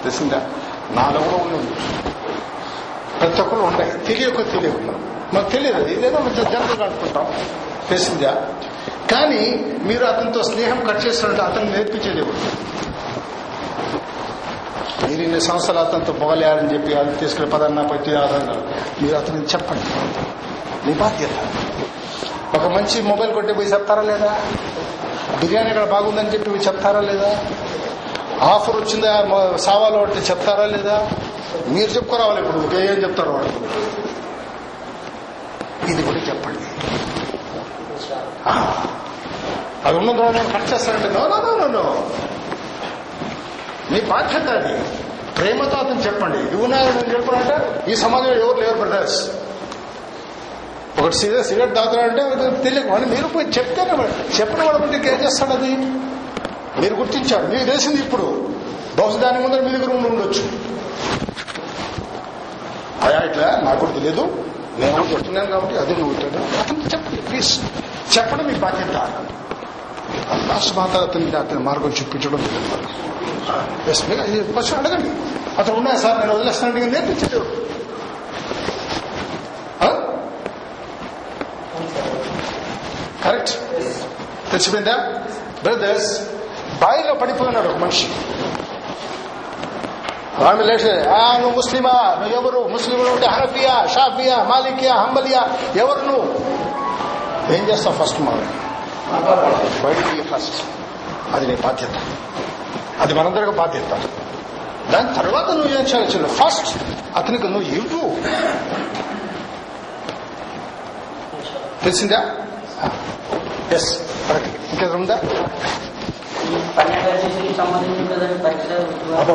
తెలిసిందా? నాలో కూడా ఉన్నాయి. ప్రతి ఒక్కరు ఉన్నాయి. తెలియకో తెలియకుండా మనకు తెలియదు. ఇదేదో కొంచెం జనరల్గా అనుకుంటాం. తెలిసిందా? కానీ మీరు అతనితో స్నేహం కట్ చేస్తున్నట్టు అతను నేర్పించేది ఎవరు? మీరు ఇన్ని సంవత్సరాలు అతనితో పొగలేయాలని చెప్పి అది తీసుకుని పదన్నా పట్టి ఆదరణ మీరు అతనికి చెప్పండి. మీ బాధ్యత. ఒక మంచి మొబైల్ కొట్టి పోయి చెప్తారా లేదా? బిర్యానీ ఇక్కడ బాగుందని చెప్పి పోయి చెప్తారా లేదా? ఆఫర్ వచ్చిందా? సావాలో అంటే చెప్తారా లేదా? మీరు చెప్పుకోరావాలి ఇప్పుడు. ఏం చెప్తారు వాళ్ళు ఇది కూడా చెప్పండి. అది ఉన్న గౌరవం కట్ చేస్తానంటే నో మీ బాధ్యత అది. ప్రేమతో అతను చెప్పండి. ఇవి నేను ఈ సమాజంలో ఎవరు లేరు బ్రదర్స్ ఒకటి సిగరెట్ సిగరెట్ తాగుతారంటే తెలియదు. అని మీరు పోయి చెప్తేనే చెప్పిన వాళ్ళ ముందుకు ఏం చేస్తాడు అది? మీరు గుర్తించారు. మీరు తెలిసింది ఇప్పుడు. బహుశా దాని ముందర మీ దగ్గర ఉండి ఉండొచ్చు. అయా ఇట్లా? నాకు కూడా తెలియదు. నేను చెప్తున్నాను కాబట్టి అది నువ్వు అతను చెప్పండి ప్లీజ్ చెప్పడం మీ బాధ్యత. లాస్ట్ మాత అతని అతని మార్గం చూపించడం క్వశ్చన్ అడగండి. అతను ఉన్నాయా సార్? నేను వదిలేస్తాను నేర్పించాడు కరెక్ట్ తెలిసిపోయిందా? బ్రదర్స్ బాయిలో పడిపోయినాడు ఒక మనిషి. ఆమె లేచి నువ్వు ముస్లిమా నువ్వు ఎవరు ముస్లింలు ఉంటే హనఫియా షాఫియా మాలికియా హంబలియా ఎవరు నువ్వు ఏం చేస్తావు ఫస్ట్ మనం బయటికి ఫస్ట్ అది నీ బాధ్యత అది మనందరికీ బాధ్యత దాని తర్వాత నువ్వు ఏం చేయాల్సి ఫస్ట్ అతనికి నువ్వు ఇవ్వు తెలిసిందా ఎస్ కరెక్ట్ ఇంకేదో ఉందా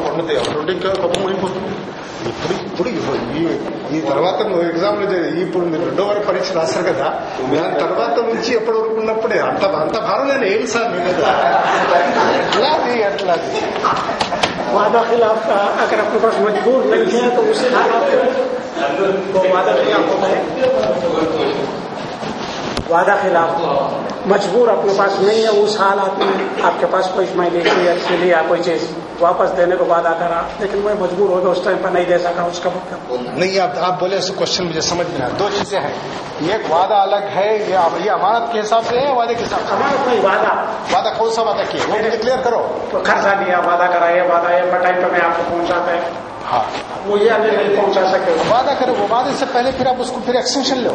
ఉన్నది రెండు ఇంకా గొప్ప మునిగిపోతుంది ఇప్పుడు ఇప్పుడు ఈ- ఈ తర్వాత నువ్వు ఎగ్జామ్లు ఇప్పుడు మీరు రెండో వరకు పరీక్ష రాశారు కదా దాని తర్వాత నుంచి ఎప్పటి వరకు ఉన్నప్పుడే అంత అంత భారం నేను ఏం సార్ మీ మీద ఎట్లాది ఎట్లాది वादा खिलाफ का अगर आपके पास मजबूर नहीं है तो उस हालात को वादा खिलाफ होता है وعدہ خلاف مجبور اپنے پاس نہیں ہے اس حالات میں آپ کے پاس کوئی میں لے اس کے لیے کوئی چیز۔ واپس دینے کو وعدہ کرا لیکن میں مجبور ہو گیا اس ٹائم پر نہیں دے سکا اس کا مطلب۔ نہیں آپ آپ بولے اس کوشچن مجھے سمجھ میں آیا۔ دو چیزیں ہیں۔ ایک وعدہ الگ ہے یہ امانت کے حساب سے ہے وعدے کے حساب سے؟ وعدہ۔ وعدہ کون سا وعدہ کیا وہ مجھے کلیئر کرو۔ خرچہ دیا وعدہ کرا یہ وعدہ ہے بٹائی پہ میں آپ کو پہنچاتا ہے۔ ہاں۔ وہ یہ نہیں پہنچا سکے۔ وعدہ کرو وہ وعدے سے پہلے پھر آپ اس کو پھر ایکسٹینشن لو۔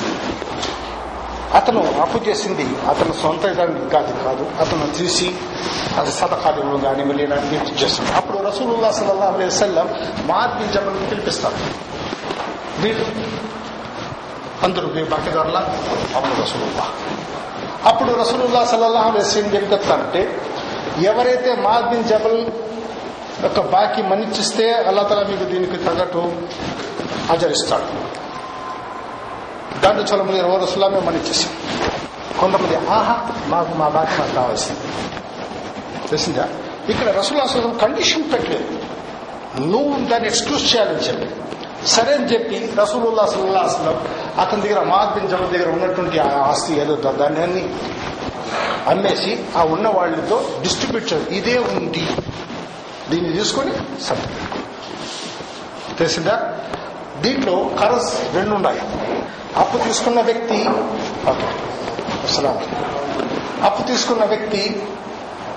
అతను అప్పు చేసింది అతను సొంత ఇదానికి కాదు కాదు. అతను తీసి అది సదకాలు ఇవ్వడం కానీ మళ్ళీ ఇలాంటి చేస్తుంది అప్పుడు రసూలుల్లా సల్లా అలైహి వసల్లం మాద్ బిన్ జబల్ పిలిపిస్తారు వీళ్ళు అందరూ మీ బాకీదారులా అవును రసూలుల్లా అప్పుడు రసూలుల్లా సల్లల్లాహు అలైహి వసల్లం ఏం చెప్తారంటే ఎవరైతే మాద్ జబల్ యొక్క బాకీ మన్నిచ్చిస్తే అల్లా తల మీకు దీనికి తగ్గట్టు ఆచరిస్తాడు. దాంట్లో చాలా మంది ఇరవై రోజుల్లో మేము మన్నిచ్చేసాం. కొంతమంది ఆహా మాకు మా బాకీ మాకు కావాల్సింది. తెలిసిందా? ఇక్కడ రసూల్ కండిషన్ పెట్టలేదు. నువ్వు దాన్ని ఎక్స్క్యూజ్ చేయాలని చెప్పి. సరే అని చెప్పి రసూలుల్లా సల్లా అసలు అతని దగ్గర మాద్ బిన్ దగ్గర ఉన్నటువంటి ఆ ఆస్తి ఏదో దాన్ని అన్ని అమ్మేసి ఆ ఉన్న వాళ్ళతో డిస్ట్రిబ్యూట్ ఇదే ఉంది. దీన్ని తీసుకొని సరే తెలిసిందా? దీంట్లో కరస్ రెండు ఉన్నాయి అప్పు తీసుకున్న వ్యక్తి అసలు అప్పు తీసుకున్న వ్యక్తి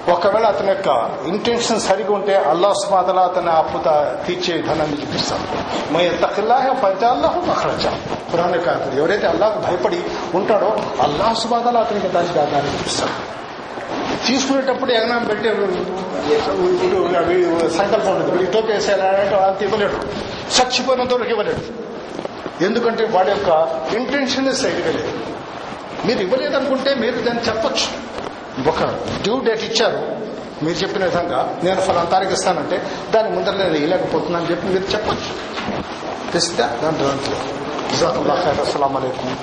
ఒకవేళ అతని యొక్క ఇంటెన్షన్ సరిగా ఉంటే అల్లా సుమాతల అతని అప్పు తీర్చే విధానాన్ని చూపిస్తాడు. మై తక్కిల్లాహ పంచాల్లాహు మఖరజా. పురాణ కాదు ఎవరైతే అల్లాహకు భయపడి ఉంటాడో అల్లాహ్ సుమాతల అతనికి దానికి దాన్ని చూపిస్తాడు. తీసుకునేటప్పుడు ఎగనాం పెట్టే సంకల్పం ఉంటుంది. వీడి టోపీ వేసేయాలంటే అంత ఇవ్వలేడు చచ్చిపోయినంత వరకు ఇవ్వలేడు. ఎందుకంటే వాడి యొక్క ఇంటెన్షన్ సైడ్గా లేదు మీరు ఇవ్వలేదనుకుంటే మీరు దాన్ని చెప్పొచ్చు. ఒక డ్యూ డేట్ ఇచ్చారు. మీరు చెప్పిన విధంగా నేను ఫలానా తారీఖు ఇస్తానంటే దాని ముందర నేను ఇవ్వలేకపోతున్నాను చెప్పి మీరు చెప్పొచ్చు. తెస్తే దాని దాంట్లో జజాకుల్లా ఖైర్ అస్సలం అయికం